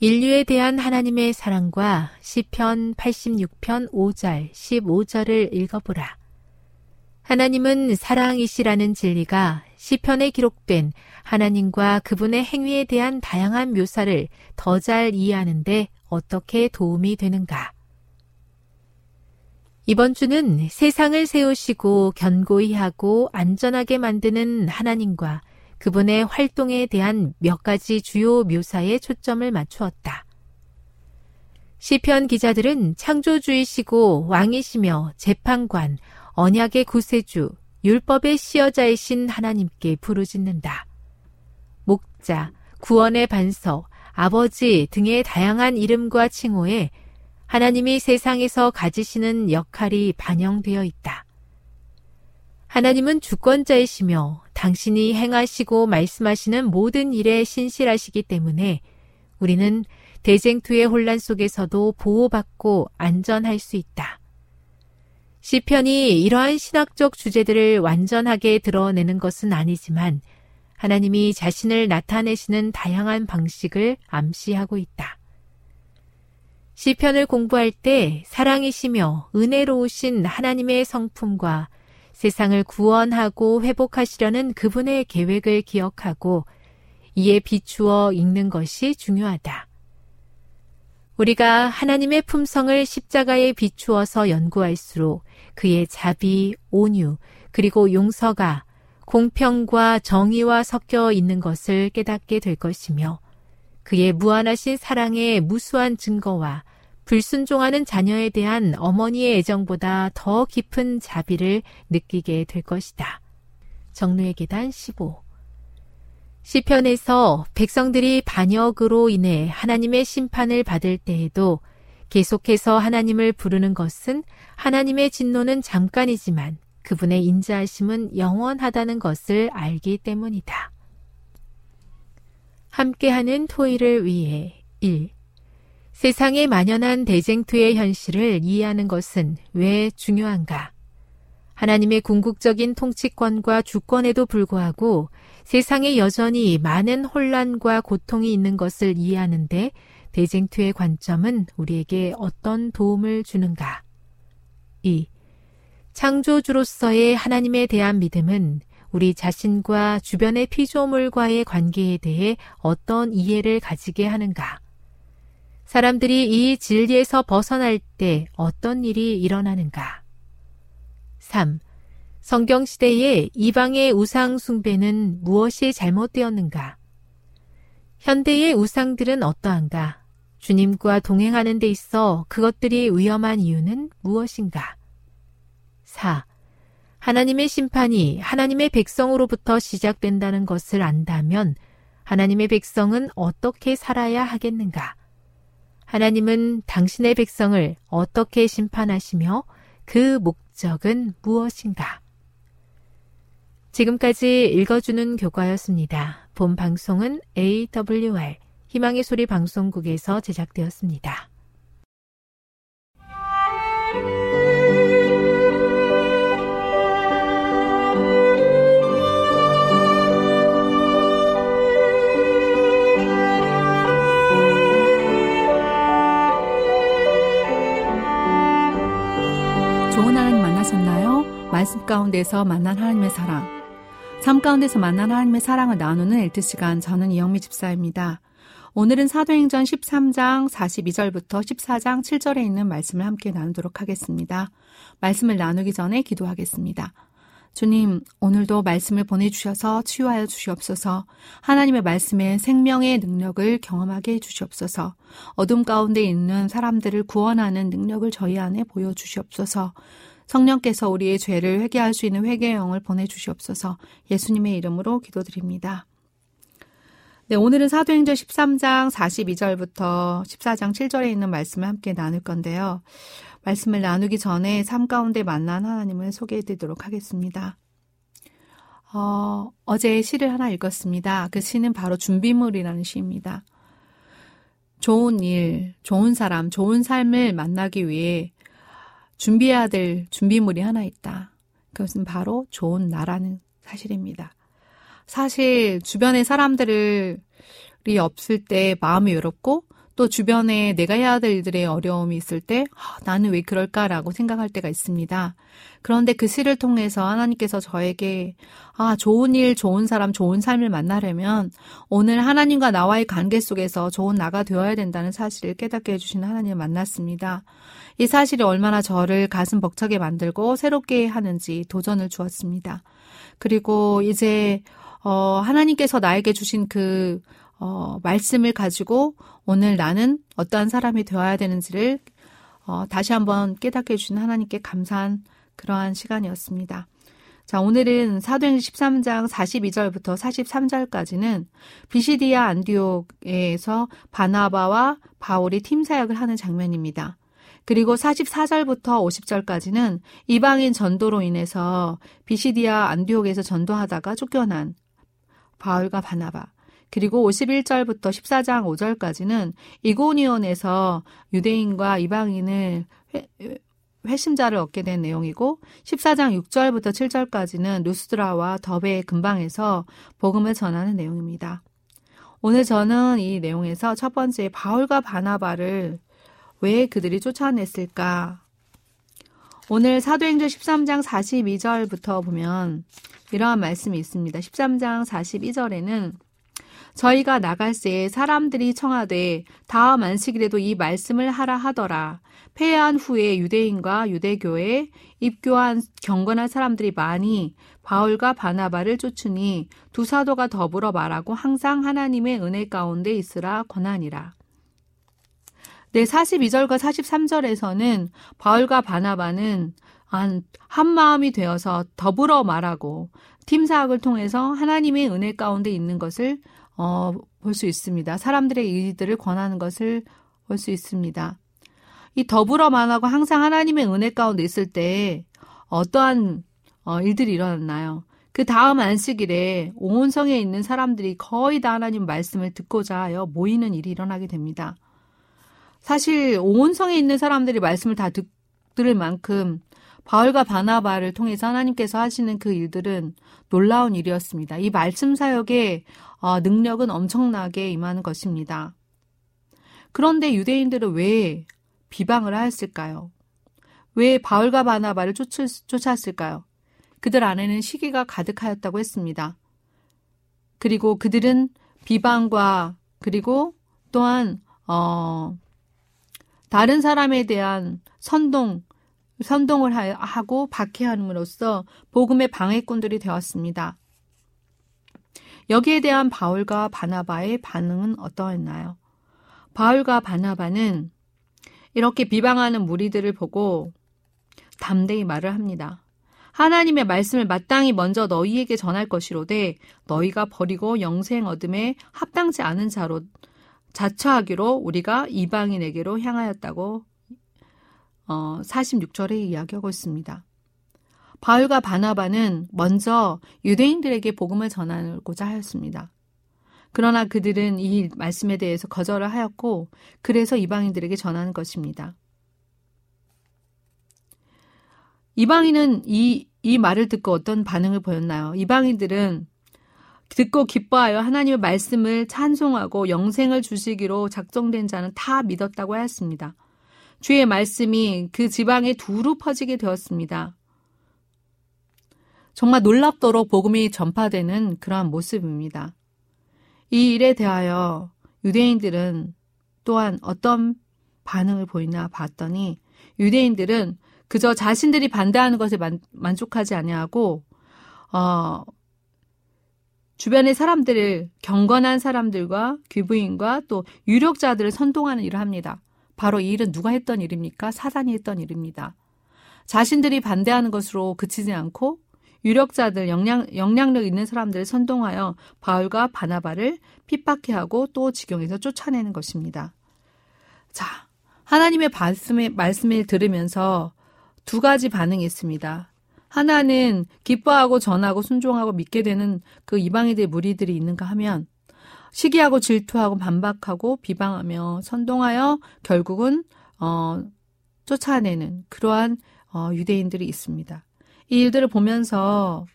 인류에 대한 하나님의 사랑과 시편 86편 5절 15절을 읽어보라. 하나님은 사랑이시라는 진리가 시편에 기록된 하나님과 그분의 행위에 대한 다양한 묘사를 더 잘 이해하는데 어떻게 도움이 되는가? 이번 주는 세상을 세우시고 견고히 하고 안전하게 만드는 하나님과 그분의 활동에 대한 몇 가지 주요 묘사에 초점을 맞추었다. 시편 기자들은 창조주이시고 왕이시며 재판관, 언약의 구세주, 율법의 시여자이신 하나님께 부르짖는다. 목자, 구원의 반석, 아버지 등의 다양한 이름과 칭호에 하나님이 세상에서 가지시는 역할이 반영되어 있다. 하나님은 주권자이시며 당신이 행하시고 말씀하시는 모든 일에 신실하시기 때문에 우리는 대쟁투의 혼란 속에서도 보호받고 안전할 수 있다. 시편이 이러한 신학적 주제들을 완전하게 드러내는 것은 아니지만 하나님이 자신을 나타내시는 다양한 방식을 암시하고 있다. 시편을 공부할 때 사랑이시며 은혜로우신 하나님의 성품과 세상을 구원하고 회복하시려는 그분의 계획을 기억하고 이에 비추어 읽는 것이 중요하다. 우리가 하나님의 품성을 십자가에 비추어서 연구할수록 그의 자비, 온유, 그리고 용서가 공평과 정의와 섞여 있는 것을 깨닫게 될 것이며 그의 무한하신 사랑의 무수한 증거와 불순종하는 자녀에 대한 어머니의 애정보다 더 깊은 자비를 느끼게 될 것이다. 정로의 계단 15 시편에서 백성들이 반역으로 인해 하나님의 심판을 받을 때에도 계속해서 하나님을 부르는 것은 하나님의 진노는 잠깐이지만 그분의 인자하심은 영원하다는 것을 알기 때문이다. 함께하는 토의를 위해 1. 세상에 만연한 대쟁투의 현실을 이해하는 것은 왜 중요한가? 하나님의 궁극적인 통치권과 주권에도 불구하고 세상에 여전히 많은 혼란과 고통이 있는 것을 이해하는데 대쟁투의 관점은 우리에게 어떤 도움을 주는가? 2. 창조주로서의 하나님에 대한 믿음은 우리 자신과 주변의 피조물과의 관계에 대해 어떤 이해를 가지게 하는가? 사람들이 이 진리에서 벗어날 때 어떤 일이 일어나는가? 3. 성경 시대의 이방의 우상 숭배는 무엇이 잘못되었는가? 현대의 우상들은 어떠한가? 주님과 동행하는 데 있어 그것들이 위험한 이유는 무엇인가? 4. 하나님의 심판이 하나님의 백성으로부터 시작된다는 것을 안다면 하나님의 백성은 어떻게 살아야 하겠는가? 하나님은 당신의 백성을 어떻게 심판하시며 그 목적은 무엇인가? 지금까지 읽어주는 교과였습니다. 본 방송은 AWR 희망의 소리 방송국에서 제작되었습니다. 말씀 가운데서 만난 하나님의 사랑. 삶 가운데서 만난 하나님의 사랑을 나누는 엘트 시간 저는 이영미 집사입니다. 오늘은 사도행전 13장 42절부터 14장 7절에 있는 말씀을 함께 나누도록 하겠습니다. 말씀을 나누기 전에 기도하겠습니다. 주님, 오늘도 말씀을 보내주셔서 치유하여 주시옵소서, 하나님의 말씀에 생명의 능력을 경험하게 해주시옵소서, 어둠 가운데 있는 사람들을 구원하는 능력을 저희 안에 보여주시옵소서, 성령께서 우리의 죄를 회개할 수 있는 회개의 영을 보내주시옵소서 예수님의 이름으로 기도드립니다. 네, 오늘은 사도행전 13장 42절부터 14장 7절에 있는 말씀을 함께 나눌 건데요. 말씀을 나누기 전에 삶 가운데 만난 하나님을 소개해 드리도록 하겠습니다. 어, 어제 시를 하나 읽었습니다. 그 시는 바로 준비물이라는 시입니다. 좋은 일, 좋은 사람, 좋은 삶을 만나기 위해 준비해야 될 준비물이 하나 있다. 그것은 바로 좋은 나라는 사실입니다. 사실 주변의 사람들이 없을 때 마음이 외롭고 또 주변에 내가 해야 될 일들의 어려움이 있을 때 아, 나는 왜 그럴까라고 생각할 때가 있습니다. 그런데 그 시를 통해서 하나님께서 저에게 아 좋은 일, 좋은 사람, 좋은 삶을 만나려면 오늘 하나님과 나와의 관계 속에서 좋은 나가 되어야 된다는 사실을 깨닫게 해주시는 하나님을 만났습니다. 이 사실이 얼마나 저를 가슴 벅차게 만들고 새롭게 하는지 도전을 주었습니다. 그리고 이제 어, 하나님께서 나에게 주신 그 어, 말씀을 가지고 오늘 나는 어떠한 사람이 되어야 되는지를 어, 다시 한번 깨닫게 해주신 하나님께 감사한 그러한 시간이었습니다. 자, 오늘은 사도행전 13장 42절부터 43절까지는 비시디아 안디옥에서 바나바와 바울이 팀 사역을 하는 장면입니다. 그리고 44절부터 50절까지는 이방인 전도로 인해서 비시디아 안디옥에서 전도하다가 쫓겨난 바울과 바나바. 그리고 51절부터 14장 5절까지는 이고니온에서 유대인과 이방인을 회, 회심자를 얻게 된 내용이고 14장 6절부터 7절까지는 루스드라와 더베 근방에서 복음을 전하는 내용입니다. 오늘 저는 이 내용에서 첫 번째 바울과 바나바를 왜 그들이 쫓아냈을까? 오늘 사도행전 13장 42절부터 보면 이러한 말씀이 있습니다. 13장 42절에는 저희가 나갈새 사람들이 청하되 다음 안식일에도 이 말씀을 하라 하더라. 폐해한 후에 유대인과 유대교에 입교한 경건한 사람들이 많이 바울과 바나바를 쫓으니 두 사도가 더불어 말하고 항상 하나님의 은혜 가운데 있으라 권하니라. 네, 42절과 43절에서는 바울과 바나바는 한, 한 마음이 되어서 더불어 말하고 팀 사역을 통해서 하나님의 은혜 가운데 있는 것을 어, 볼 수 있습니다. 사람들의 일들을 권하는 것을 볼 수 있습니다. 이 더불어 말하고 항상 하나님의 은혜 가운데 있을 때 어떠한 어, 일들이 일어났나요? 그 다음 안식일에 온 성에 있는 사람들이 거의 다 하나님 말씀을 듣고자 하여 모이는 일이 일어나게 됩니다. 사실 온 성에 있는 사람들이 말씀을 다 듣, 들을 만큼 바울과 바나바를 통해서 하나님께서 하시는 그 일들은 놀라운 일이었습니다. 이 말씀 사역의 어, 능력은 엄청나게 임하는 것입니다. 그런데 유대인들은 왜 비방을 하였을까요? 왜 바울과 바나바를 쫓았을까요? 그들 안에는 시기가 가득하였다고 했습니다. 그리고 그들은 비방과 그리고 또한 어 다른 사람에 대한 선동 선동을 하고 박해함으로써 복음의 방해꾼들이 되었습니다. 여기에 대한 바울과 바나바의 반응은 어떠했나요? 바울과 바나바는 이렇게 비방하는 무리들을 보고 담대히 말을 합니다. 하나님의 말씀을 마땅히 먼저 너희에게 전할 것이로되 너희가 버리고 영생 얻음에 합당치 않은 자로 자처하기로 우리가 이방인에게로 향하였다고 어, 46절에 이야기하고 있습니다. 바울과 바나바는 먼저 유대인들에게 복음을 전하고자 하였습니다. 그러나 그들은 이 말씀에 대해서 거절을 하였고 그래서 이방인들에게 전하는 것입니다. 이방인은 이, 이 말을 듣고 어떤 반응을 보였나요? 이방인들은 듣고 기뻐하여 하나님의 말씀을 찬송하고 영생을 주시기로 작정된 자는 다 믿었다고 하였습니다. 주의 말씀이 그 지방에 두루 퍼지게 되었습니다. 정말 놀랍도록 복음이 전파되는 그러한 모습입니다. 이 일에 대하여 유대인들은 또한 어떤 반응을 보이나 봤더니 유대인들은 그저 자신들이 반대하는 것에 만, 만족하지 아니하고 어, 주변의 사람들을 경건한 사람들과 귀부인과 또 유력자들을 선동하는 일을 합니다. 바로 이 일은 누가 했던 일입니까? 사단이 했던 일입니다. 자신들이 반대하는 것으로 그치지 않고 유력자들, 영향, 영향력 있는 사람들을 선동하여 바울과 바나바를 핍박해 하고 또 지경에서 쫓아내는 것입니다. 자, 하나님의 말씀을, 말씀을 들으면서 두 가지 반응이 있습니다. 하나는 기뻐하고 전하고 순종하고 믿게 되는 그 이방인들 무리들이 있는가 하면 시기하고 질투하고 반박하고 비방하며 선동하여 결국은 어 쫓아내는 그러한 어 유대인들이 있습니다. 이 일들을 보면서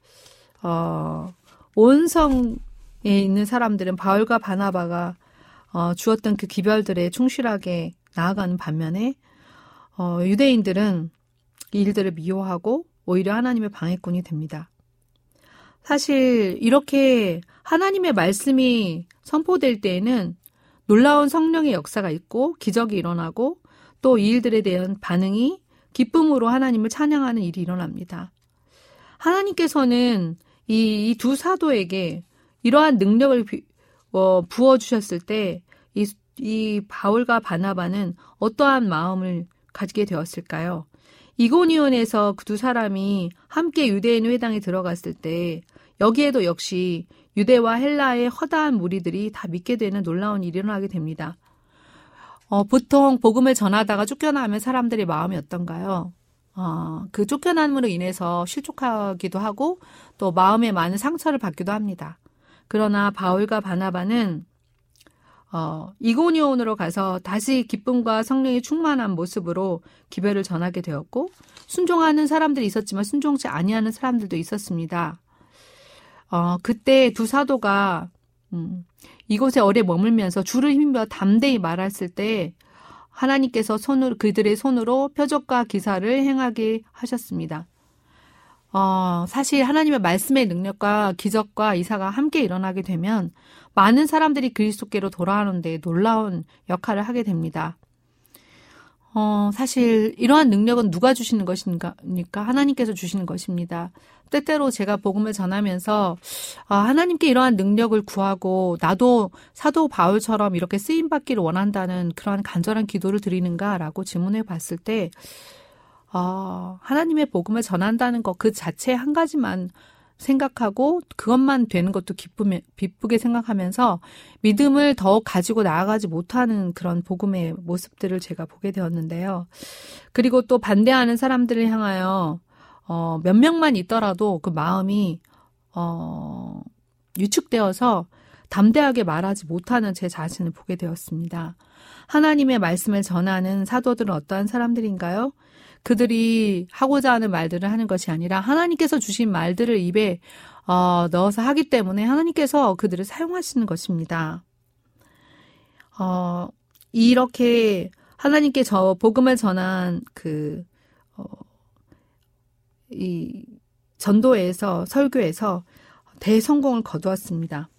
어 온성에 있는 사람들은 바울과 바나바가 어 주었던 그 기별들에 충실하게 나아가는 반면에 어 유대인들은 이 일들을 미워하고 오히려 하나님의 방해꾼이 됩니다. 사실 이렇게 하나님의 말씀이 선포될 때에는 놀라운 성령의 역사가 있고 기적이 일어나고 또 이 일들에 대한 반응이 기쁨으로 하나님을 찬양하는 일이 일어납니다. 하나님께서는 이두 사도에게 이러한 능력을 어, 부어주셨을 때, 이, 이 바울과 바나바는 어떠한 마음을 가지게 되었을까요? 이고니온에서 그 두 사람이 함께 유대인 회당에 들어갔을 때 여기에도 역시 유대와 헬라의 허다한 무리들이 다 믿게 되는 놀라운 일이 일어나게 됩니다. 어, 보통 복음을 전하다가 쫓겨나면 사람들의 마음이 어떤가요? 어, 그 쫓겨남으로 인해서 실족하기도 하고 또 마음에 많은 상처를 받기도 합니다. 그러나 바울과 바나바는 어, 이고니온으로 가서 다시 기쁨과 성령이 충만한 모습으로 기별을 전하게 되었고 순종하는 사람들이 있었지만 순종치 아니하는 사람들도 있었습니다. 어, 그때 두 사도가 음, 이곳에 오래 머물면서 주를 힘입어 담대히 말했을 때 하나님께서 손으로 그들의 손으로 표적과 기사를 행하게 하셨습니다. 어, 사실 하나님의 말씀의 능력과 기적과 이사가 함께 일어나게 되면 많은 사람들이 그리스도께로 돌아오는데 놀라운 역할을 하게 됩니다. 어, 사실 이러한 능력은 누가 주시는 것인가? 하나님께서 주시는 것입니다. 때때로 제가 복음을 전하면서 아, 하나님께 이러한 능력을 구하고 나도 사도 바울처럼 이렇게 쓰임 받기를 원한다는 그러한 간절한 기도를 드리는가라고 질문해 봤을 때 어, 하나님의 복음을 전한다는 것 그 자체 한 가지만 생각하고 그것만 되는 것도 기쁘게, 기쁘게 생각하면서 믿음을 더 가지고 나아가지 못하는 그런 복음의 모습들을 제가 보게 되었는데요. 그리고 또 반대하는 사람들을 향하여 어, 몇 명만 있더라도 그 마음이 어, 유축되어서 담대하게 말하지 못하는 제 자신을 보게 되었습니다. 하나님의 말씀을 전하는 사도들은 어떠한 사람들인가요? 그들이 하고자 하는 말들을 하는 것이 아니라 하나님께서 주신 말들을 입에 어, 넣어서 하기 때문에 하나님께서 그들을 사용하시는 것입니다. 어, 이렇게 하나님께 저 복음을 전한 그, 어, 이 전도에서, 설교에서 대성공을 거두었습니다.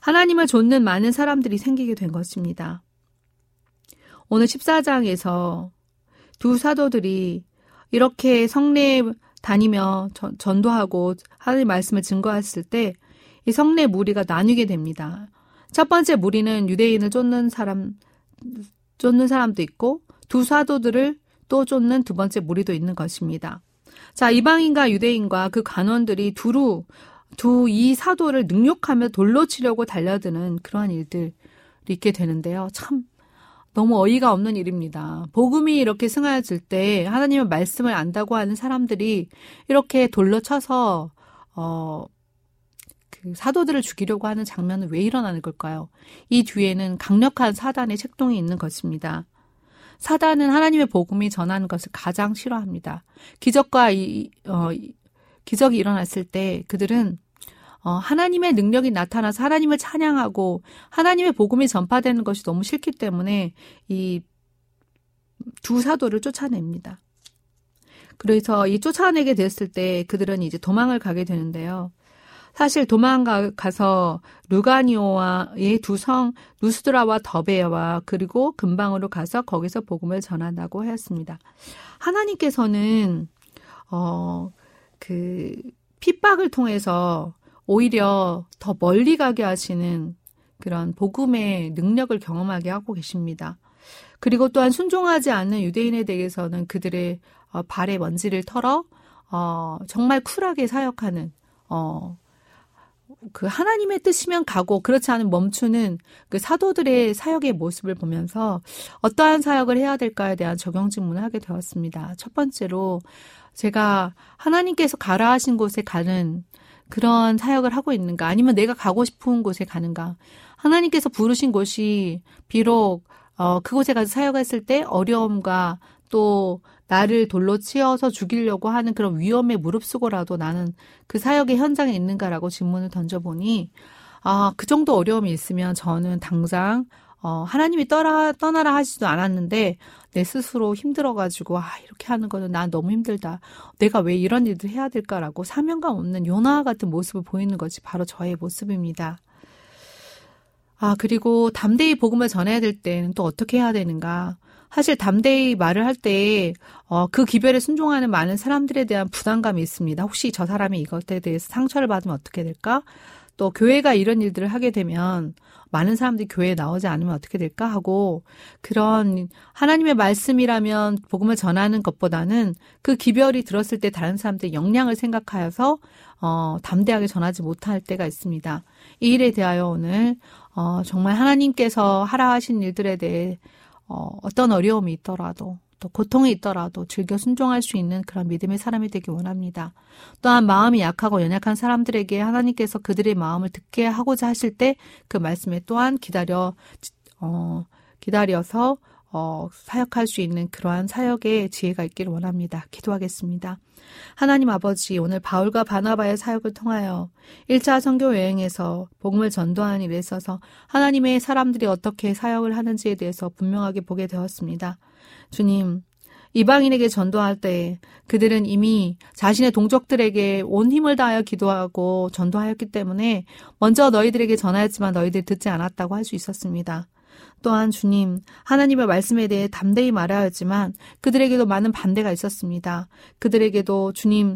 하나님을 좇는 많은 사람들이 생기게 된 것입니다. 오늘 14장에서 두 사도들이 이렇게 성례에 다니며 전, 도하고 하나님 말씀을 증거했을 때 이 성례 무리가 나뉘게 됩니다. 첫 번째 무리는 유대인을 쫓는 사람 쫓는 사람도 있고 두 사도들을 또 쫓는 두 번째 무리도 있는 것입니다. 자, 이방인과 유대인과 그 간원들이 두루 두 이 사도를 능욕하며 돌로 치려고 달려드는 그러한 일들이 있게 되는데요. 참 너무 어이가 없는 일입니다. 복음이 이렇게 승하여질 때 하나님의 말씀을 안다고 하는 사람들이 이렇게 돌로 쳐서 어, 그 사도들을 죽이려고 하는 장면은 왜 일어나는 걸까요? 이 뒤에는 강력한 사단의 책동이 있는 것입니다. 사단은 하나님의 복음이 전하는 것을 가장 싫어합니다. 기적과 이, 어, 기적이 일어났을 때 그들은 어, 하나님의 능력이 나타나서 하나님을 찬양하고 하나님의 복음이 전파되는 것이 너무 싫기 때문에 이 두 사도를 쫓아냅니다. 그래서 이 쫓아내게 됐을 때 그들은 이제 도망을 가게 되는데요. 사실 도망가서 루가니오와의 두 성 루스드라와 더베와 그리고 근방으로 가서 거기서 복음을 전한다고 하였습니다. 하나님께서는 어 그 핍박을 통해서 오히려 더 멀리 가게 하시는 그런 복음의 능력을 경험하게 하고 계십니다. 그리고 또한 순종하지 않는 유대인에 대해서는 그들의 어, 발에 먼지를 털어 어, 정말 쿨하게 사역하는 어, 그 하나님의 뜻이면 가고 그렇지 않으면 멈추는 그 사도들의 사역의 모습을 보면서 어떠한 사역을 해야 될까에 대한 적용 질문을 하게 되었습니다. 첫 번째로 제가 하나님께서 가라 하신 곳에 가는 그런 사역을 하고 있는가? 아니면 내가 가고 싶은 곳에 가는가? 하나님께서 부르신 곳이 비록 어 그곳에 가서 사역했을 때 어려움과 또 나를 돌로 치어서 죽이려고 하는 그런 위험에 무릅쓰고라도 나는 그 사역의 현장에 있는가라고 질문을 던져보니 아, 그 정도 어려움이 있으면 저는 당장 어, 하나님이 떠나, 떠나라 하지도 않았는데, 내 스스로 힘들어가지고, 아, 이렇게 하는 거는 난 너무 힘들다. 내가 왜 이런 일을 해야 될까라고 사명감 없는 요나와 같은 모습을 보이는 것이 바로 저의 모습입니다. 아, 그리고 담대히 복음을 전해야 될 때는 또 어떻게 해야 되는가. 사실 담대히 말을 할 때, 어, 그 기별에 순종하는 많은 사람들에 대한 부담감이 있습니다. 혹시 저 사람이 이것에 대해서 상처를 받으면 어떻게 될까? 또 교회가 이런 일들을 하게 되면 많은 사람들이 교회에 나오지 않으면 어떻게 될까 하고 그런 하나님의 말씀이라면 복음을 전하는 것보다는 그 기별이 들었을 때 다른 사람들의 역량을 생각하여서 어, 담대하게 전하지 못할 때가 있습니다. 이 일에 대하여 오늘 어, 정말 하나님께서 하라 하신 일들에 대해 어, 어떤 어려움이 있더라도 또 고통이 있더라도 즐겨 순종할 수 있는 그런 믿음의 사람이 되기 원합니다. 또한 마음이 약하고 연약한 사람들에게 하나님께서 그들의 마음을 듣게 하고자 하실 때 그 말씀에 또한 기다려 어 기다려서 어, 사역할 수 있는 그러한 사역의 지혜가 있기를 원합니다. 기도하겠습니다. 하나님 아버지, 오늘 바울과 바나바의 사역을 통하여 1차 선교 여행에서 복음을 전도하는 일에 있어서 하나님의 사람들이 어떻게 사역을 하는지에 대해서 분명하게 보게 되었습니다. 주님, 이방인에게 전도할 때 그들은 이미 자신의 동족들에게 온 힘을 다하여 기도하고 전도하였기 때문에 먼저 너희들에게 전하였지만 너희들이 듣지 않았다고 할 수 있었습니다. 또한 주님, 하나님의 말씀에 대해 담대히 말해야 했지만 그들에게도 많은 반대가 있었습니다. 그들에게도 주님,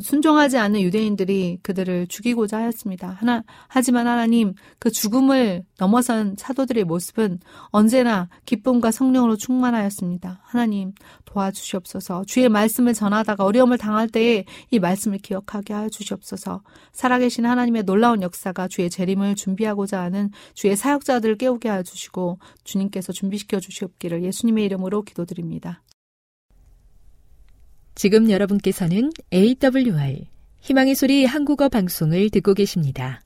순종하지 않는 유대인들이 그들을 죽이고자 하였습니다. 하나, 하지만 하나님, 그 죽음을 넘어선 사도들의 모습은 언제나 기쁨과 성령으로 충만하였습니다. 하나님, 도와주시옵소서. 주의 말씀을 전하다가 어려움을 당할 때에 이 말씀을 기억하게 하여 주시옵소서. 살아계신 하나님의 놀라운 역사가 주의 재림을 준비하고자 하는 주의 사역자들을 깨우게 하여 주시고 주님께서 준비시켜 주시옵기를 예수님의 이름으로 기도드립니다. 지금 여러분께서는 AWR 희망의 소리 한국어 방송을 듣고 계십니다.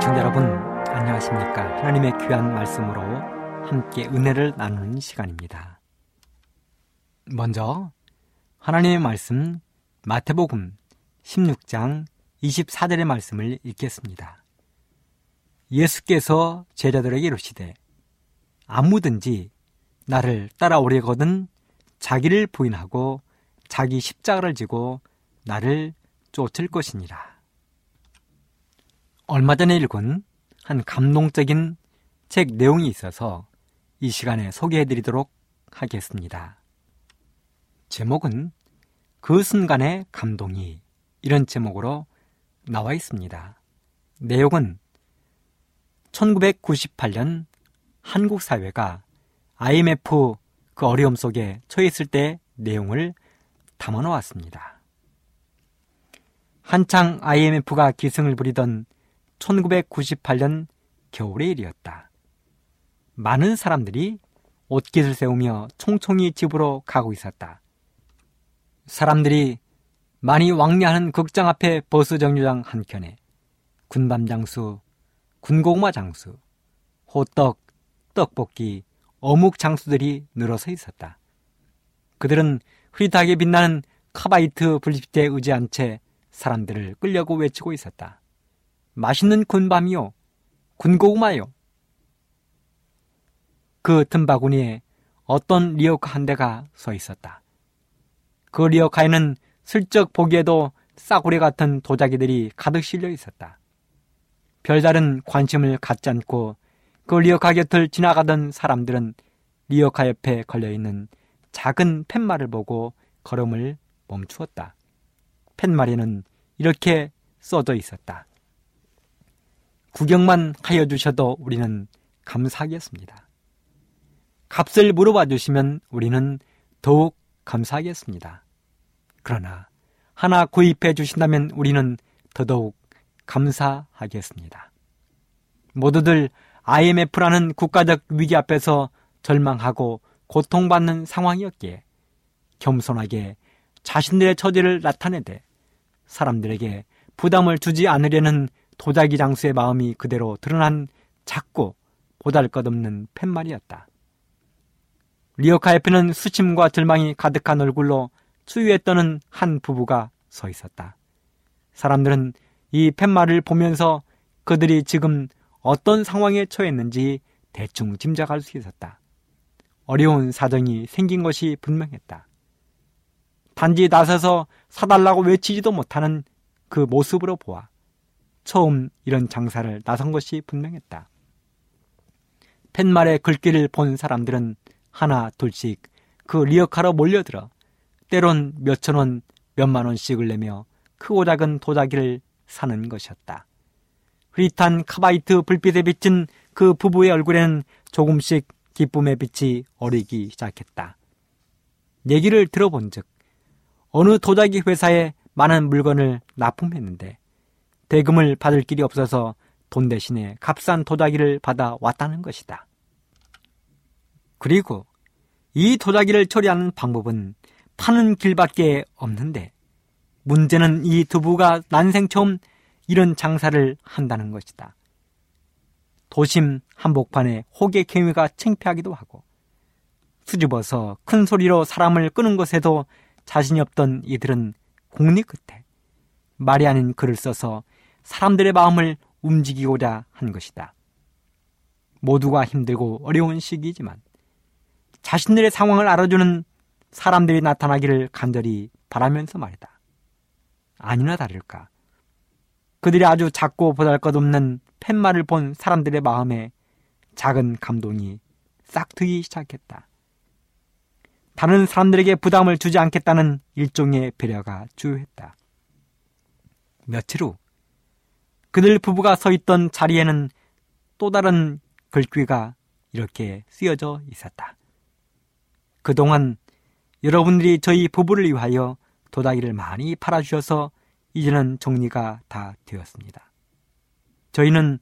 청자 여러분 안녕하십니까? 하나님의 귀한 말씀으로 함께 은혜를 나누는 시간입니다. 먼저 하나님의 말씀 마태복음 16장 24절의 말씀을 읽겠습니다. 예수께서 제자들에게 이르시되 아무든지 나를 따라오려거든 자기를 부인하고 자기 십자가를 지고 나를 쫓을 것이니라. 얼마 전에 읽은 한 감동적인 책 내용이 있어서 이 시간에 소개해 드리도록 하겠습니다. 제목은 그 순간의 감동이 이런 제목으로 나와 있습니다. 내용은 1998년 한국 사회가 IMF 그 어려움 속에 처했을 때 내용을 담아 놓았습니다. 한창 IMF가 기승을 부리던 1998년 겨울의 일이었다. 많은 사람들이 옷깃을 세우며 총총히 집으로 가고 있었다. 사람들이 많이 왕래하는 극장 앞에 버스 정류장 한켠에 군밤 장수, 군고구마 장수, 호떡, 떡볶이, 어묵 장수들이 늘어서 있었다. 그들은 흐릿하게 빛나는 카바이트 불빛에 의지한 채 사람들을 끌려고 외치고 있었다. 맛있는 군밤이요. 군고구마요. 그 틈바구니에 어떤 리어카 한 대가 서 있었다. 그 리어카에는 슬쩍 보기에도 싸구려 같은 도자기들이 가득 실려 있었다. 별다른 관심을 갖지 않고 그 리어카 곁을 지나가던 사람들은 리어카 옆에 걸려있는 작은 팻말을 보고 걸음을 멈추었다. 팻말에는 이렇게 써져 있었다. 구경만 하여 주셔도 우리는 감사하겠습니다. 값을 물어봐 주시면 우리는 더욱 감사하겠습니다. 그러나 하나 구입해 주신다면 우리는 더더욱 감사하겠습니다. 모두들 IMF라는 국가적 위기 앞에서 절망하고 고통받는 상황이었기에 겸손하게 자신들의 처지를 나타내되 사람들에게 부담을 주지 않으려는 도자기 장수의 마음이 그대로 드러난 작고 보잘 것 없는 팻말이었다. 리어카 옆에는 수침과 절망이 가득한 얼굴로 추위에 떠는 한 부부가 서 있었다. 사람들은 이 팻말을 보면서 그들이 지금 어떤 상황에 처했는지 대충 짐작할 수 있었다. 어려운 사정이 생긴 것이 분명했다. 단지 나서서 사달라고 외치지도 못하는 그 모습으로 보아 처음 이런 장사를 나선 것이 분명했다. 팻말의 글귀를 본 사람들은 하나 둘씩 그 리어카로 몰려들어 때론 몇천 원, 몇만 원씩을 내며 크고 작은 도자기를 사는 것이었다. 흐릿한 카바이트 불빛에 비친 그 부부의 얼굴에는 조금씩 기쁨의 빛이 어리기 시작했다. 얘기를 들어본 즉, 어느 도자기 회사에 많은 물건을 납품했는데 대금을 받을 길이 없어서 돈 대신에 값싼 도자기를 받아 왔다는 것이다. 그리고 이 도자기를 처리하는 방법은 파는 길밖에 없는데 문제는 이 두부가 난생 처음 이런 장사를 한다는 것이다. 도심 한복판에 호객 행위가 창피하기도 하고 수줍어서 큰 소리로 사람을 끄는 것에도 자신이 없던 이들은 공리 끝에 말이 아닌 글을 써서 사람들의 마음을 움직이고자 한 것이다. 모두가 힘들고 어려운 시기이지만 자신들의 상황을 알아주는 사람들이 나타나기를 간절히 바라면서 말이다. 아니나 다를까. 그들이 아주 작고 보잘 것 없는 팻말을 본 사람들의 마음에 작은 감동이 싹트기 시작했다. 다른 사람들에게 부담을 주지 않겠다는 일종의 배려가 주요했다. 며칠 후 그들 부부가 서 있던 자리에는 또 다른 글귀가 이렇게 쓰여져 있었다. 그동안 여러분들이 저희 부부를 위하여 도다기를 많이 팔아주셔서 이제는 정리가 다 되었습니다. 저희는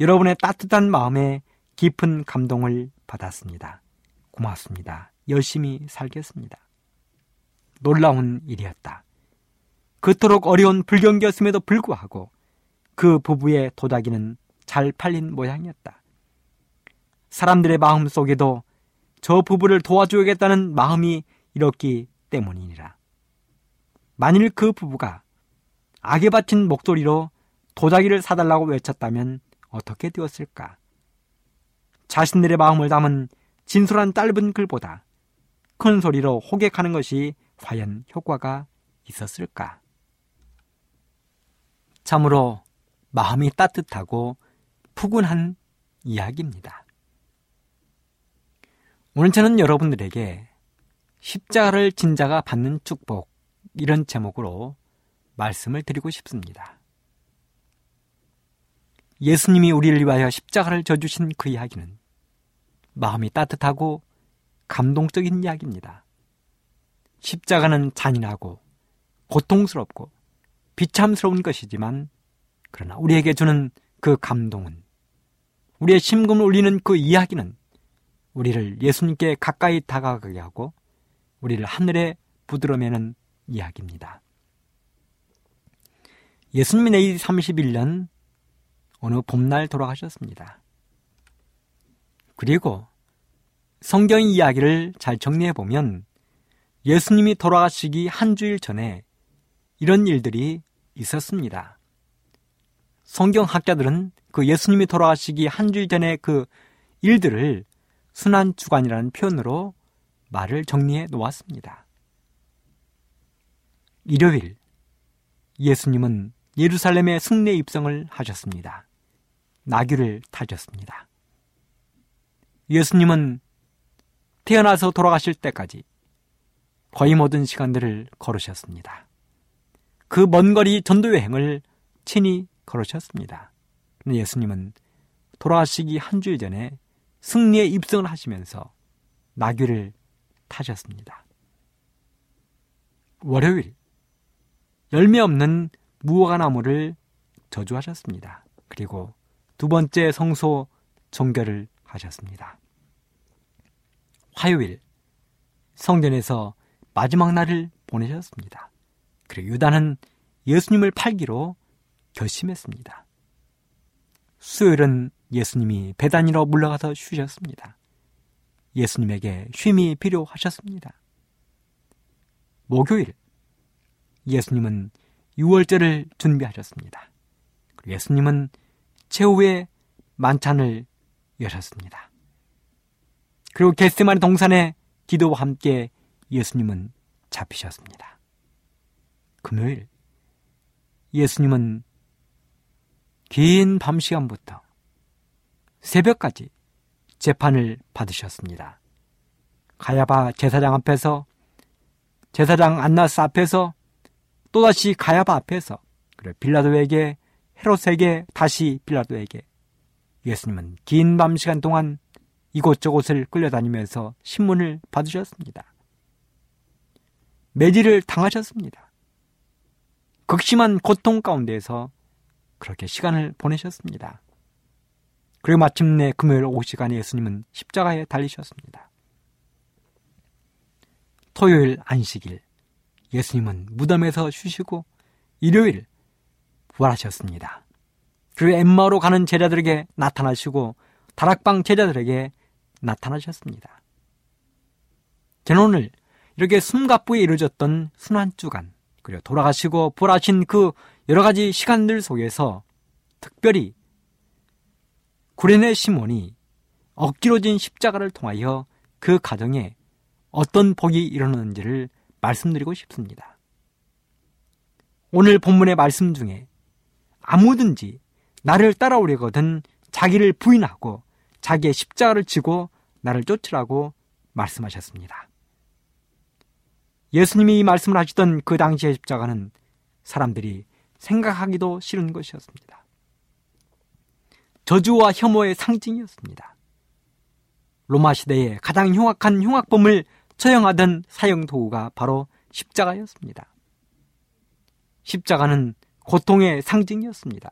여러분의 따뜻한 마음에 깊은 감동을 받았습니다. 고맙습니다. 열심히 살겠습니다. 놀라운 일이었다. 그토록 어려운 불경기였음에도 불구하고 그 부부의 도자기는 잘 팔린 모양이었다. 사람들의 마음 속에도 저 부부를 도와줘야겠다는 마음이 이렇기 때문이니라. 만일 그 부부가 악에 바친 목소리로 도자기를 사달라고 외쳤다면 어떻게 되었을까? 자신들의 마음을 담은 진솔한 짧은 글보다 큰 소리로 호객하는 것이 과연 효과가 있었을까? 참으로 마음이 따뜻하고 푸근한 이야기입니다. 오늘 저는 여러분들에게 십자가를 진 자가 받는 축복 이런 제목으로 말씀을 드리고 싶습니다. 예수님이 우리를 위하여 십자가를 져주신 그 이야기는 마음이 따뜻하고 감동적인 이야기입니다. 십자가는 잔인하고 고통스럽고 비참스러운 것이지만 그러나 우리에게 주는 그 감동은 우리의 심금을 울리는 그 이야기는 우리를 예수님께 가까이 다가가게 하고 우리를 하늘에 부드러매는 이야기입니다. 예수님이 내일 31년 어느 봄날 돌아가셨습니다. 그리고 성경 이야기를 잘 정리해 보면 예수님이 돌아가시기 한 주일 전에 이런 일들이 있었습니다. 성경학자들은 그 예수님이 돌아가시기 한 주일 전에 그 일들을 순환 주간이라는 표현으로 말을 정리해 놓았습니다. 일요일 예수님은 예루살렘에 승례 입성을 하셨습니다. 나귀를 타셨습니다. 예수님은 태어나서 돌아가실 때까지 거의 모든 시간들을 걸으셨습니다. 그 먼 거리 전도 여행을 친히 걸으셨습니다. 예수님은 돌아가시기 한 주일 전에 승리에 입성을 하시면서 나귀를 타셨습니다. 월요일 열매 없는 무화과 나무를 저주하셨습니다. 그리고 두 번째 성소 종결을 하셨습니다. 화요일 성전에서 마지막 날을 보내셨습니다. 그리고 유다는 예수님을 팔기로 결심했습니다. 수요일은 예수님이 배단위로 물러가서 쉬셨습니다. 예수님에게 쉼이 필요하셨습니다. 목요일 예수님은 6월절을 준비하셨습니다. 예수님은 최후의 만찬을 여셨습니다. 그리고 겟세마리 동산의 기도와 함께 예수님은 잡히셨습니다. 금요일 예수님은 긴 밤 시간부터 새벽까지 재판을 받으셨습니다. 가야바 제사장 앞에서 제사장 안나스 앞에서 또다시 가야바 앞에서 그래 빌라도에게 헤롯에게 다시 빌라도에게 예수님은 긴 밤 시간 동안 이곳저곳을 끌려다니면서 신문을 받으셨습니다. 매질을 당하셨습니다. 극심한 고통 가운데에서 그렇게 시간을 보내셨습니다. 그리고 마침내 금요일 오후 시간에 예수님은 십자가에 달리셨습니다. 토요일 안식일 예수님은 무덤에서 쉬시고 일요일 부활하셨습니다. 그리고 엠마로 가는 제자들에게 나타나시고 다락방 제자들에게 나타나셨습니다. 저는 오늘 이렇게 숨가쁘게 이루어졌던 순환주간 그리고 돌아가시고 부활하신 그 여러 가지 시간들 속에서 특별히 구레네 시몬이 억지로 진 십자가를 통하여 그 가정에 어떤 복이 일어나는지를 말씀드리고 싶습니다. 오늘 본문의 말씀 중에 아무든지 나를 따라오려거든 자기를 부인하고 자기의 십자가를 지고 나를 쫓으라고 말씀하셨습니다. 예수님이 이 말씀을 하시던 그 당시의 십자가는 사람들이 생각하기도 싫은 것이었습니다. 저주와 혐오의 상징이었습니다. 로마 시대에 가장 흉악한 흉악범을 처형하던 사형 도구가 바로 십자가였습니다. 십자가는 고통의 상징이었습니다.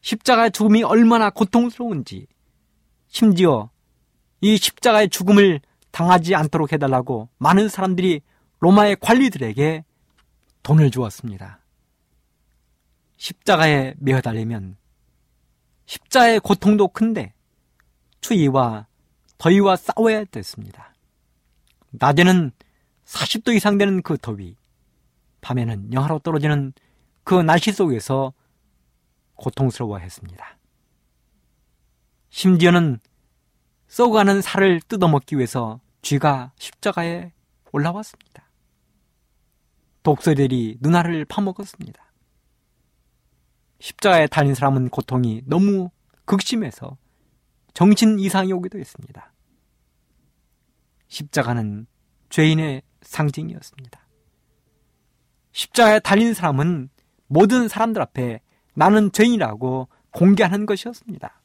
십자가의 죽음이 얼마나 고통스러운지, 심지어 이 십자가의 죽음을 당하지 않도록 해달라고 많은 사람들이 로마의 관리들에게 돈을 주었습니다. 십자가에 매어 달리면 십자의 고통도 큰데 추위와 더위와 싸워야 됐습니다. 낮에는 40도 이상 되는 그 더위, 밤에는 영하로 떨어지는 그 날씨 속에서 고통스러워 했습니다. 심지어는 썩어가는 살을 뜯어먹기 위해서 쥐가 십자가에 올라왔습니다. 독소들이 눈알을 파먹었습니다. 십자가에 달린 사람은 고통이 너무 극심해서 정신 이상이 오기도 했습니다. 십자가는 죄인의 상징이었습니다. 십자가에 달린 사람은 모든 사람들 앞에 나는 죄인이라고 공개하는 것이었습니다.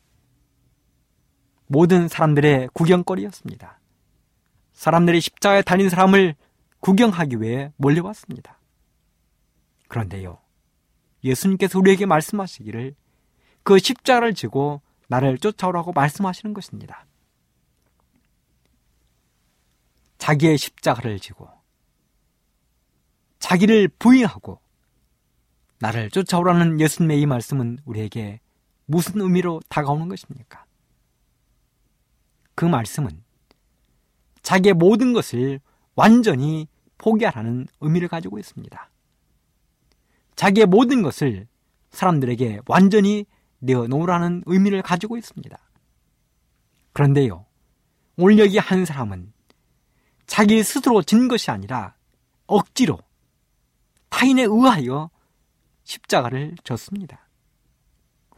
모든 사람들의 구경거리였습니다. 사람들이 십자가에 달린 사람을 구경하기 위해 몰려왔습니다. 그런데요, 예수님께서 우리에게 말씀하시기를 그 십자가를 지고 나를 쫓아오라고 말씀하시는 것입니다. 자기의 십자가를 지고 자기를 부인하고 나를 쫓아오라는 예수님의 이 말씀은 우리에게 무슨 의미로 다가오는 것입니까? 그 말씀은 자기의 모든 것을 완전히 포기하라는 의미를 가지고 있습니다. 자기의 모든 것을 사람들에게 완전히 내어놓으라는 의미를 가지고 있습니다. 그런데요, 오늘 여기 한 사람은 자기 스스로 진 것이 아니라 억지로 타인에 의하여 십자가를 졌습니다.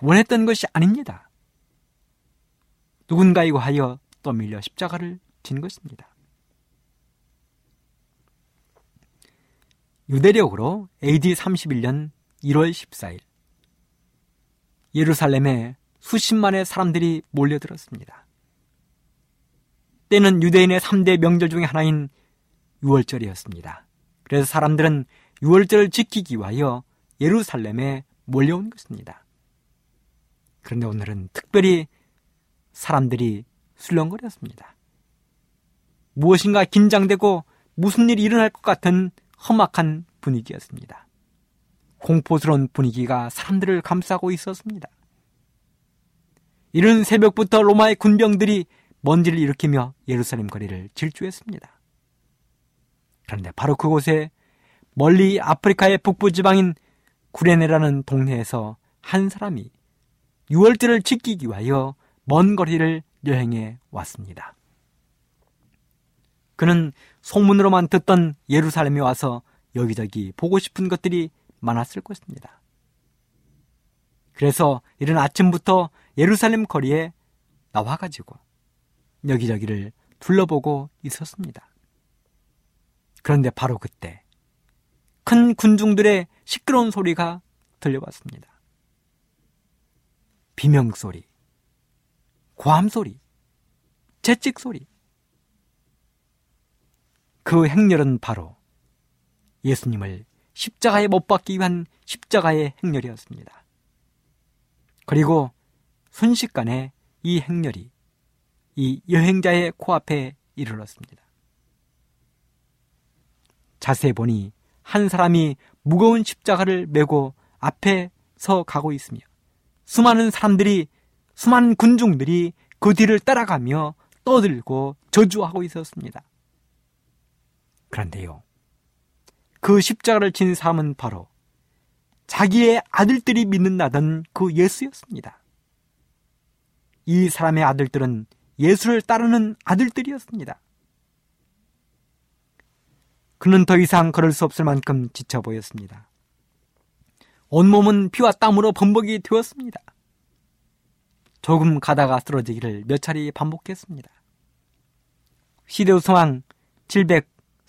원했던 것이 아닙니다. 누군가에 의하여 떠밀려 십자가를 진 것입니다. 유대력으로 AD 31년 1월 14일 예루살렘에 수십만의 사람들이 몰려들었습니다. 때는 유대인의 3대 명절 중의 하나인 6월절이었습니다. 그래서 사람들은 6월절을 지키기 위하여 예루살렘에 몰려온 것입니다. 그런데 오늘은 특별히 사람들이 술렁거렸습니다. 무엇인가 긴장되고 무슨 일이 일어날 것 같은 험악한 분위기였습니다. 공포스러운 분위기가 사람들을 감싸고 있었습니다. 이른 새벽부터 로마의 군병들이 먼지를 일으키며 예루살렘 거리를 질주했습니다. 그런데 바로 그곳에 멀리 아프리카의 북부 지방인 구레네라는 동네에서 한 사람이 6월절을 지키기 위하여 먼 거리를 여행해 왔습니다. 그는 소문으로만 듣던 예루살렘에 와서 여기저기 보고 싶은 것들이 많았을 것입니다. 그래서 이른 아침부터 예루살렘 거리에 나와가지고 여기저기를 둘러보고 있었습니다. 그런데 바로 그때 큰 군중들의 시끄러운 소리가 들려왔습니다. 비명소리, 고함소리, 채찍소리. 그 행렬은 바로 예수님을 십자가에 못 박기 위한 십자가의 행렬이었습니다. 그리고 순식간에 이 행렬이 이 여행자의 코앞에 이르렀습니다. 자세히 보니 한 사람이 무거운 십자가를 메고 앞에 서 가고 있으며 수많은 사람들이 수많은 군중들이 그 뒤를 따라가며 떠들고 저주하고 있었습니다. 그런데요. 그 십자가를 친 삶은 바로 자기의 아들들이 믿는다던 그 예수였습니다. 이 사람의 아들들은 예수를 따르는 아들들이었습니다. 그는 더 이상 걸을 수 없을 만큼 지쳐 보였습니다. 온몸은 피와 땀으로 범벅이 되었습니다. 조금 가다가 쓰러지기를 몇 차례 반복했습니다. 시대우 성황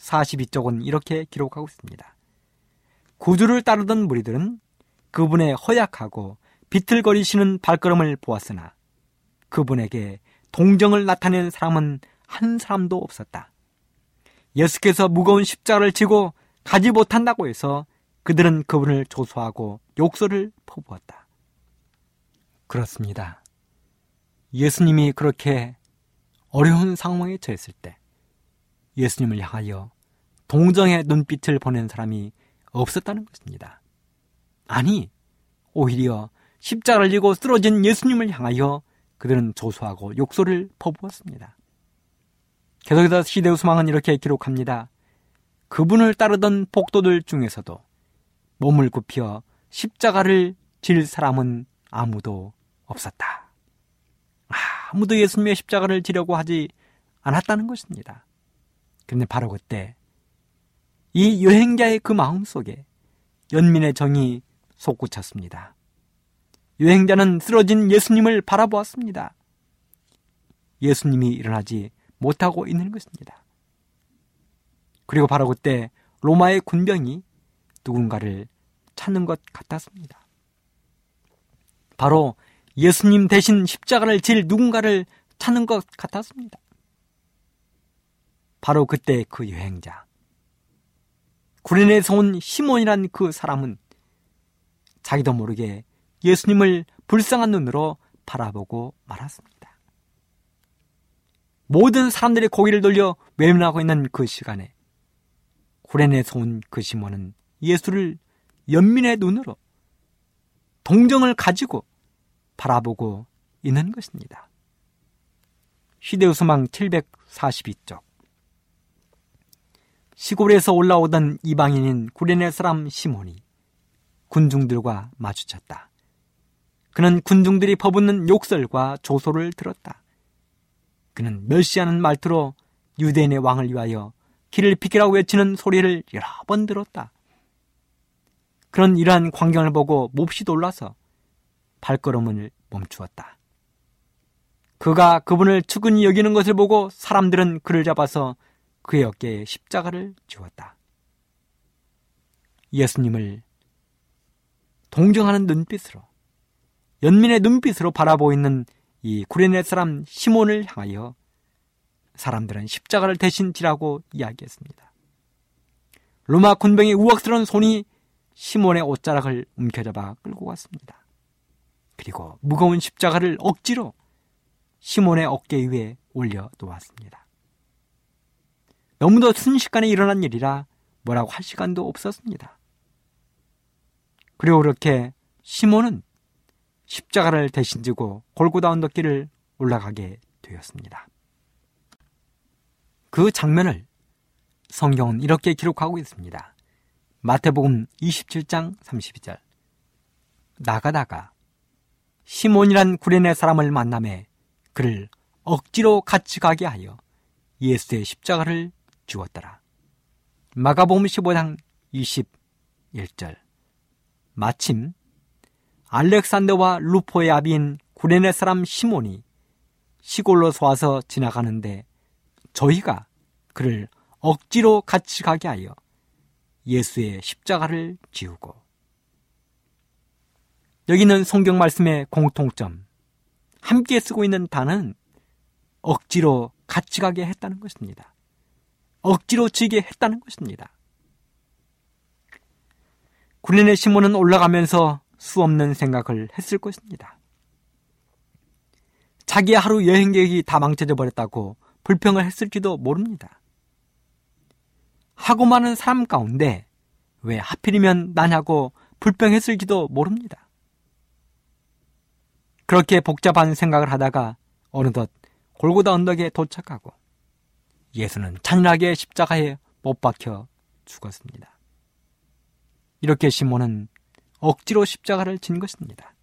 42쪽은 이렇게 기록하고 있습니다. 구주를 따르던 무리들은 그분의 허약하고 비틀거리시는 발걸음을 보았으나 그분에게 동정을 나타낸 사람은 한 사람도 없었다. 예수께서 무거운 십자를 지고 가지 못한다고 해서 그들은 그분을 조소하고 욕설을 퍼부었다. 그렇습니다. 예수님이 그렇게 어려운 상황에 처했을 때 예수님을 향하여 동정의 눈빛을 보낸 사람이 없었다는 것입니다. 아니, 오히려 십자가를 지고 쓰러진 예수님을 향하여 그들은 조소하고 욕설을 퍼부었습니다. 계속해서 시대우 수망은 이렇게 기록합니다. 그분을 따르던 복도들 중에서도 몸을 굽혀 십자가를 질 사람은 아무도 없었다. 아무도 예수님의 십자가를 지려고 하지 않았다는 것입니다. 그런데 바로 그때 이 여행자의 그 마음 속에 연민의 정이 솟구쳤습니다. 여행자는 쓰러진 예수님을 바라보았습니다. 예수님이 일어나지 못하고 있는 것입니다. 그리고 바로 그때 로마의 군병이 누군가를 찾는 것 같았습니다. 바로 예수님 대신 십자가를 질 누군가를 찾는 것 같았습니다. 바로 그때 그 여행자. 구레네에서 온 시몬이란 그 사람은 자기도 모르게 예수님을 불쌍한 눈으로 바라보고 말았습니다. 모든 사람들의 고기를 돌려 외면하고 있는 그 시간에 구레네에서 온 그 시몬은 예수를 연민의 눈으로 동정을 가지고 바라보고 있는 것입니다. 시대우수망 742쪽 시골에서 올라오던 이방인인 구레네 사람 시몬이 군중들과 마주쳤다. 그는 군중들이 퍼붓는 욕설과 조소를 들었다. 그는 멸시하는 말투로 유대인의 왕을 위하여 길을 비키라고 외치는 소리를 여러 번 들었다. 그런 이러한 광경을 보고 몹시 놀라서 발걸음을 멈추었다. 그가 그분을 측은히 여기는 것을 보고 사람들은 그를 잡아서 그의 어깨에 십자가를 지웠다. 예수님을 동정하는 눈빛으로 연민의 눈빛으로 바라보이는 이 구레네 사람 시몬을 향하여 사람들은 십자가를 대신 지라고 이야기했습니다. 로마 군병의 우악스러운 손이 시몬의 옷자락을 움켜잡아 끌고 갔습니다. 그리고 무거운 십자가를 억지로 시몬의 어깨 위에 올려 놓았습니다. 너무도 순식간에 일어난 일이라 뭐라고 할 시간도 없었습니다. 그리고 그렇게 시몬은 십자가를 대신 지고 골고다 언덕길을 올라가게 되었습니다. 그 장면을 성경은 이렇게 기록하고 있습니다. 마태복음 27장 32절. 나가다가 시몬이란 구레네 사람을 만남에 그를 억지로 같이 가게 하여 예수의 십자가를 주었더라. 마가복음 15장 21절. 마침 알렉산더와 루포의 아비인 구레네 사람 시몬이 시골로 서 와서 지나가는데 저희가 그를 억지로 같이 가게 하여 예수의 십자가를 지우고 여기는 성경 말씀의 공통점 함께 쓰고 있는 단은 억지로 같이 가게 했다는 것입니다. 억지로 지게 했다는 것입니다. 구레네 시몬은 올라가면서 수 없는 생각을 했을 것입니다. 자기의 하루 여행 계획이 다 망쳐져 버렸다고 불평을 했을지도 모릅니다. 하고 많은 사람 가운데 왜 하필이면 나냐고 불평했을지도 모릅니다. 그렇게 복잡한 생각을 하다가 어느덧 골고다 언덕에 도착하고 예수는 잔인하게 십자가에 못 박혀 죽었습니다. 이렇게 시몬은 억지로 십자가를 진 것입니다.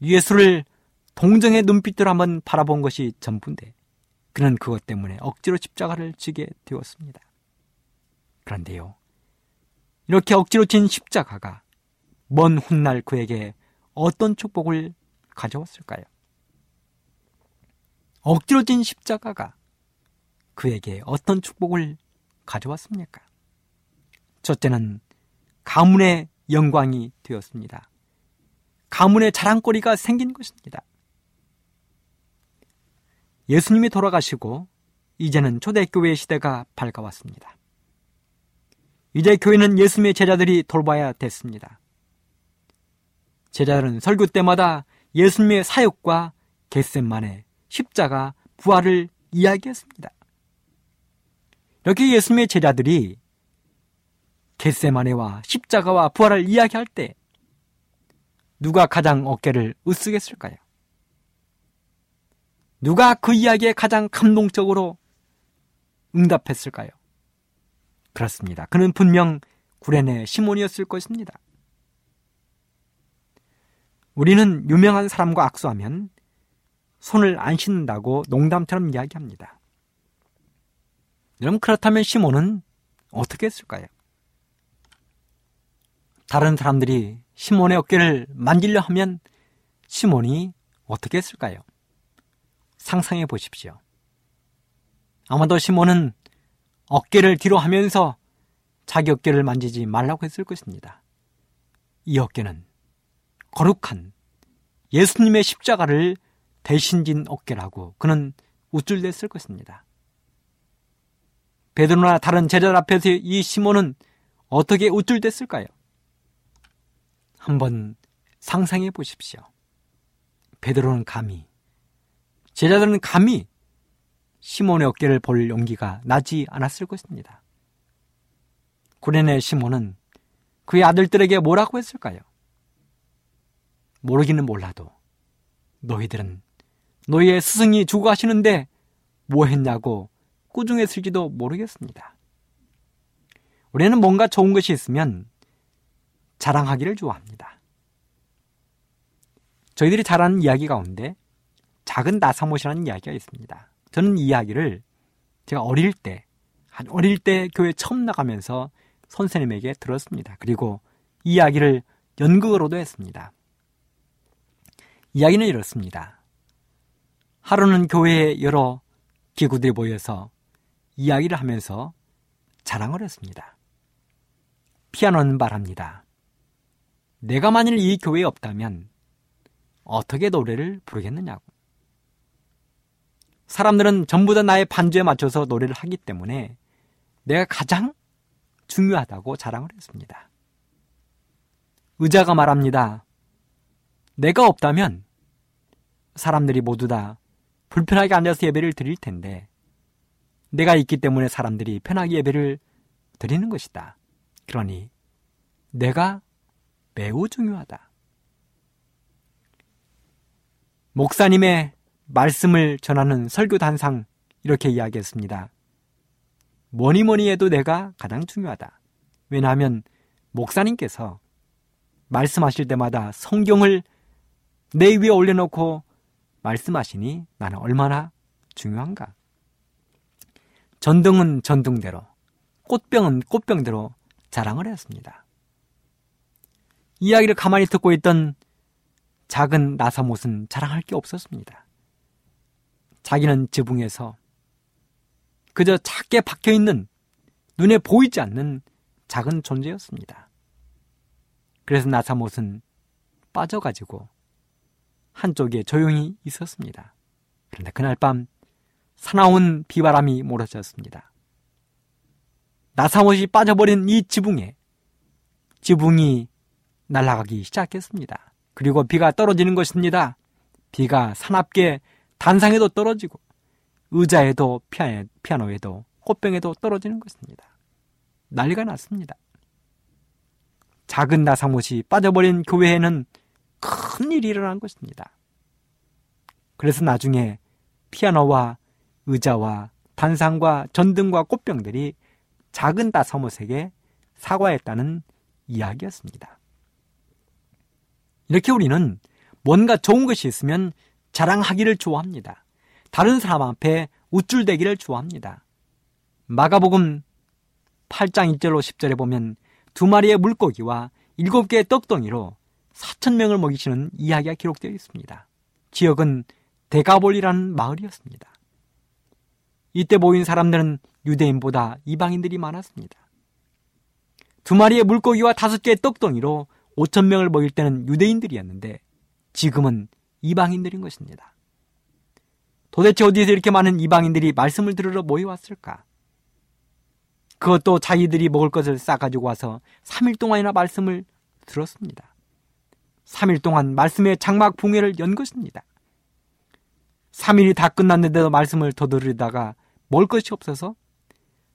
예수를 동정의 눈빛으로 한번 바라본 것이 전부인데 그는 그것 때문에 억지로 십자가를 지게 되었습니다. 그런데요. 이렇게 억지로 진 십자가가 먼 훗날 그에게 어떤 축복을 가져왔을까요? 억지로 진 십자가가 그에게 어떤 축복을 가져왔습니까? 첫째는 가문의 영광이 되었습니다. 가문의 자랑거리가 생긴 것입니다. 예수님이 돌아가시고 이제는 초대교회 시대가 밝아왔습니다. 이제 교회는 예수님의 제자들이 돌봐야 됐습니다. 제자들은 설교 때마다 예수님의 사역과 겟셋만의 십자가 부활을 이야기했습니다. 이렇게 예수님의 제자들이 겟세마네와 십자가와 부활을 이야기할 때 누가 가장 어깨를 으쓱했을까요? 누가 그 이야기에 가장 감동적으로 응답했을까요? 그렇습니다. 그는 분명 구레네 시몬이었을 것입니다. 우리는 유명한 사람과 악수하면 손을 안 씻는다고 농담처럼 이야기합니다. 여러분 그렇다면 시몬은 어떻게 했을까요? 다른 사람들이 시몬의 어깨를 만질려 하면 시몬이 어떻게 했을까요? 상상해 보십시오. 아마도 시몬은 어깨를 뒤로 하면서 자기 어깨를 만지지 말라고 했을 것입니다. 이 어깨는 거룩한 예수님의 십자가를 대신 진 어깨라고 그는 우쭐댔을 것입니다. 베드로나 다른 제자들 앞에서 이 시몬은 어떻게 우쭐댔을까요? 한번 상상해 보십시오. 베드로는 감히 제자들은 감히 시몬의 어깨를 볼 용기가 나지 않았을 것입니다. 구레네 시몬은 그의 아들들에게 뭐라고 했을까요? 모르기는 몰라도 너희들은 너희의 스승이 죽어 가시는데 뭐 했냐고 꾸중했을지도 모르겠습니다. 우리는 뭔가 좋은 것이 있으면 자랑하기를 좋아합니다. 저희들이 잘하는 이야기 가운데 작은 나사못이라는 이야기가 있습니다. 저는 이 이야기를 제가 어릴 때, 한 어릴 때 교회 처음 나가면서 선생님에게 들었습니다. 그리고 이 이야기를 연극으로도 했습니다. 이야기는 이렇습니다. 하루는 교회에 여러 기구들이 모여서 이야기를 하면서 자랑을 했습니다. 피아노는 말합니다. 내가 만일 이 교회에 없다면 어떻게 노래를 부르겠느냐고. 사람들은 전부 다 나의 반주에 맞춰서 노래를 하기 때문에 내가 가장 중요하다고 자랑을 했습니다. 의자가 말합니다. 내가 없다면 사람들이 모두 다 불편하게 앉아서 예배를 드릴 텐데 내가 있기 때문에 사람들이 편하게 예배를 드리는 것이다. 그러니 내가 매우 중요하다. 목사님의 말씀을 전하는 설교 단상 이렇게 이야기했습니다. 뭐니 뭐니 해도 내가 가장 중요하다. 왜냐하면 목사님께서 말씀하실 때마다 성경을 내 위에 올려놓고 말씀하시니 나는 얼마나 중요한가. 전등은 전등대로, 꽃병은 꽃병대로 자랑을 했습니다. 이야기를 가만히 듣고 있던 작은 나사못은 자랑할 게 없었습니다. 자기는 지붕에서 그저 작게 박혀 있는 눈에 보이지 않는 작은 존재였습니다. 그래서 나사못은 빠져가지고 한쪽에 조용히 있었습니다. 그런데 그날 밤 사나운 비바람이 몰아쳤습니다. 나사못이 빠져버린 이 지붕에 지붕이 날아가기 시작했습니다. 그리고 비가 떨어지는 것입니다. 비가 사납게 단상에도 떨어지고 의자에도 피아노에도 꽃병에도 떨어지는 것입니다. 난리가 났습니다. 작은 나사못이 빠져버린 교회에는 큰 일이 일어난 것입니다. 그래서 나중에 피아노와 의자와 단상과 전등과 꽃병들이 작은 나사못에게 사과했다는 이야기였습니다. 이렇게 우리는 뭔가 좋은 것이 있으면 자랑하기를 좋아합니다. 다른 사람 앞에 우쭐대기를 좋아합니다. 마가복음 8장 1절로 10절에 보면 두 마리의 물고기와 일곱 개의 떡덩이로 4천 명을 먹이시는 이야기가 기록되어 있습니다. 지역은 데가볼이라는 마을이었습니다. 이때 모인 사람들은 유대인보다 이방인들이 많았습니다. 두 마리의 물고기와 다섯 개의 떡덩이로 5천 명을 먹일 때는 유대인들이었는데 지금은 이방인들인 것입니다. 도대체 어디서 이렇게 많은 이방인들이 말씀을 들으러 모여왔을까? 그것도 자기들이 먹을 것을 싸가지고 와서 3일 동안이나 말씀을 들었습니다. 3일 동안 말씀의 장막 붕해를 연 것입니다. 3일이 다 끝났는데도 말씀을 더 들으다가 먹을 것이 없어서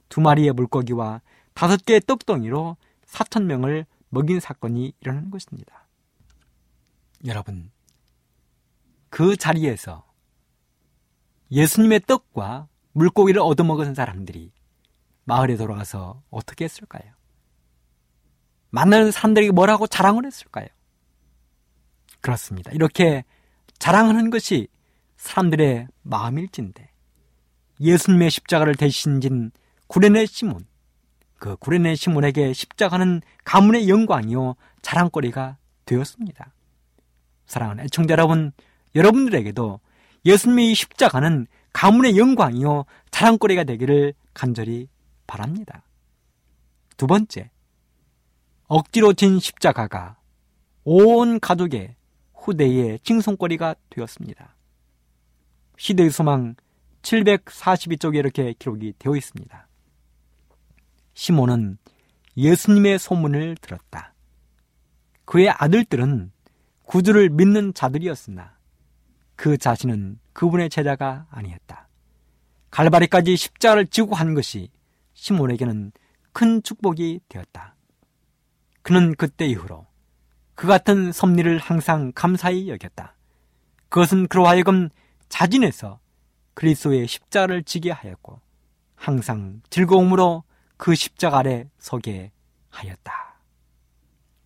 두 마리의 물고기와 다섯 개의 떡덩이로 4천 명을 먹인 사건이 일어나는 것입니다. 여러분, 그 자리에서 예수님의 떡과 물고기를 얻어먹은 사람들이 마을에 돌아가서 어떻게 했을까요? 만나는 사람들에게 뭐라고 자랑을 했을까요? 그렇습니다. 이렇게 자랑하는 것이 사람들의 마음일진데 예수님의 십자가를 대신 진 구레네 시몬 그 구레네 시몬에게 십자가는 가문의 영광이요 자랑거리가 되었습니다. 사랑하는 애청자 여러분, 여러분들에게도 예수님의 십자가는 가문의 영광이요 자랑거리가 되기를 간절히 바랍니다. 두 번째, 억지로 진 십자가가 온 가족의 후대의 칭송거리가 되었습니다. 시대의 소망 742쪽에 이렇게 기록이 되어 있습니다. 시몬은 예수님의 소문을 들었다. 그의 아들들은 구주를 믿는 자들이었으나 그 자신은 그분의 제자가 아니었다. 갈바리까지 십자가를 지고 한 것이 시몬에게는 큰 축복이 되었다. 그는 그때 이후로 그 같은 섭리를 항상 감사히 여겼다. 그것은 그로 하여금 자진해서 그리스도의 십자가를 지게 하였고 항상 즐거움으로 그 십자가 아래 서게 하였다.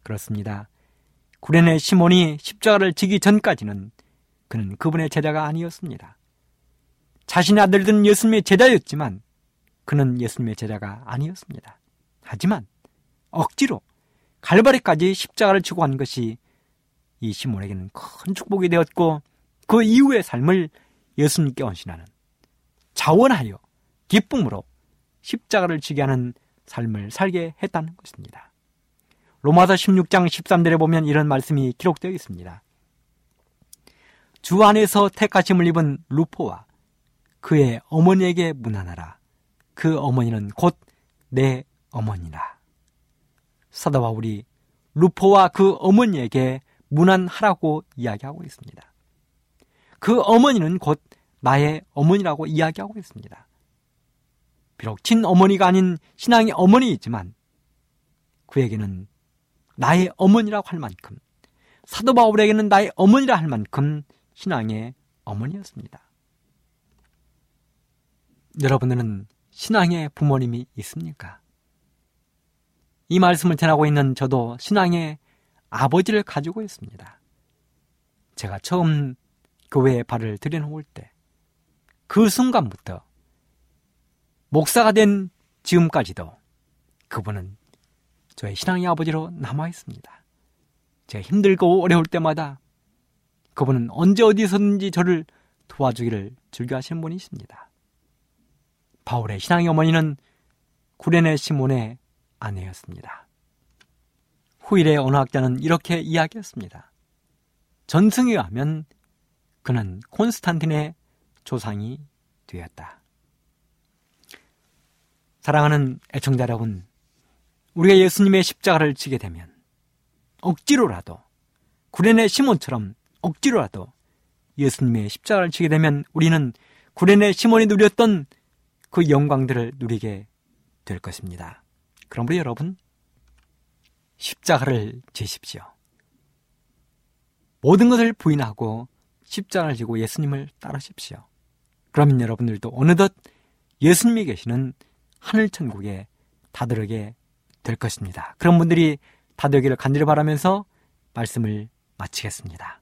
그렇습니다. 구레네 시몬이 십자가를 지기 전까지는 그는 그분의 제자가 아니었습니다. 자신의 아들들은 예수님의 제자였지만 그는 예수님의 제자가 아니었습니다. 하지만 억지로 갈바리까지 십자가를 지고 간 것이 이 시몬에게는 큰 축복이 되었고 그 이후의 삶을 예수님께 헌신하는 자원하여 기쁨으로 십자가를 지게 하는 삶을 살게 했다는 것입니다. 로마서 16장 13절에 보면 이런 말씀이 기록되어 있습니다. 주 안에서 택하심을 입은 루포와 그의 어머니에게 문안하라. 그 어머니는 곧 내 어머니라. 사도 바울이 루포와 그 어머니에게 문안하라고 이야기하고 있습니다. 그 어머니는 곧 나의 어머니라고 이야기하고 있습니다. 비록 친어머니가 아닌 신앙의 어머니이지만 그에게는 나의 어머니라고 할 만큼 사도 바울에게는 나의 어머니라 할 만큼 신앙의 어머니였습니다. 여러분들은 신앙의 부모님이 있습니까? 이 말씀을 전하고 있는 저도 신앙의 아버지를 가지고 있습니다. 제가 처음 교회에 발을 들여놓을 때, 그 순간부터 목사가 된 지금까지도 그분은 저의 신앙의 아버지로 남아 있습니다. 제가 힘들고 어려울 때마다 그분은 언제 어디서든지 저를 도와주기를 즐겨하시는 분이십니다. 바울의 신앙의 어머니는 구레네 시몬의 아내였습니다. 후일의 언어학자는 이렇게 이야기했습니다. 전승에 의하면 그는 콘스탄틴의 조상이 되었다. 사랑하는 애청자 여러분, 우리가 예수님의 십자가를 지게 되면 억지로라도 구레네 시몬처럼 억지로라도 예수님의 십자가를 지게 되면 우리는 구레네 시몬이 누렸던 그 영광들을 누리게 될 것입니다. 우리 여러분 십자가를 지십시오. 모든 것을 부인하고 십자가를 지고 예수님을 따르십시오. 그러면 여러분들도 어느덧 예수님이 계시는 하늘 천국에 다들게 될 것입니다. 그런 분들이 다 되기를 간절히 바라면서 말씀을 마치겠습니다.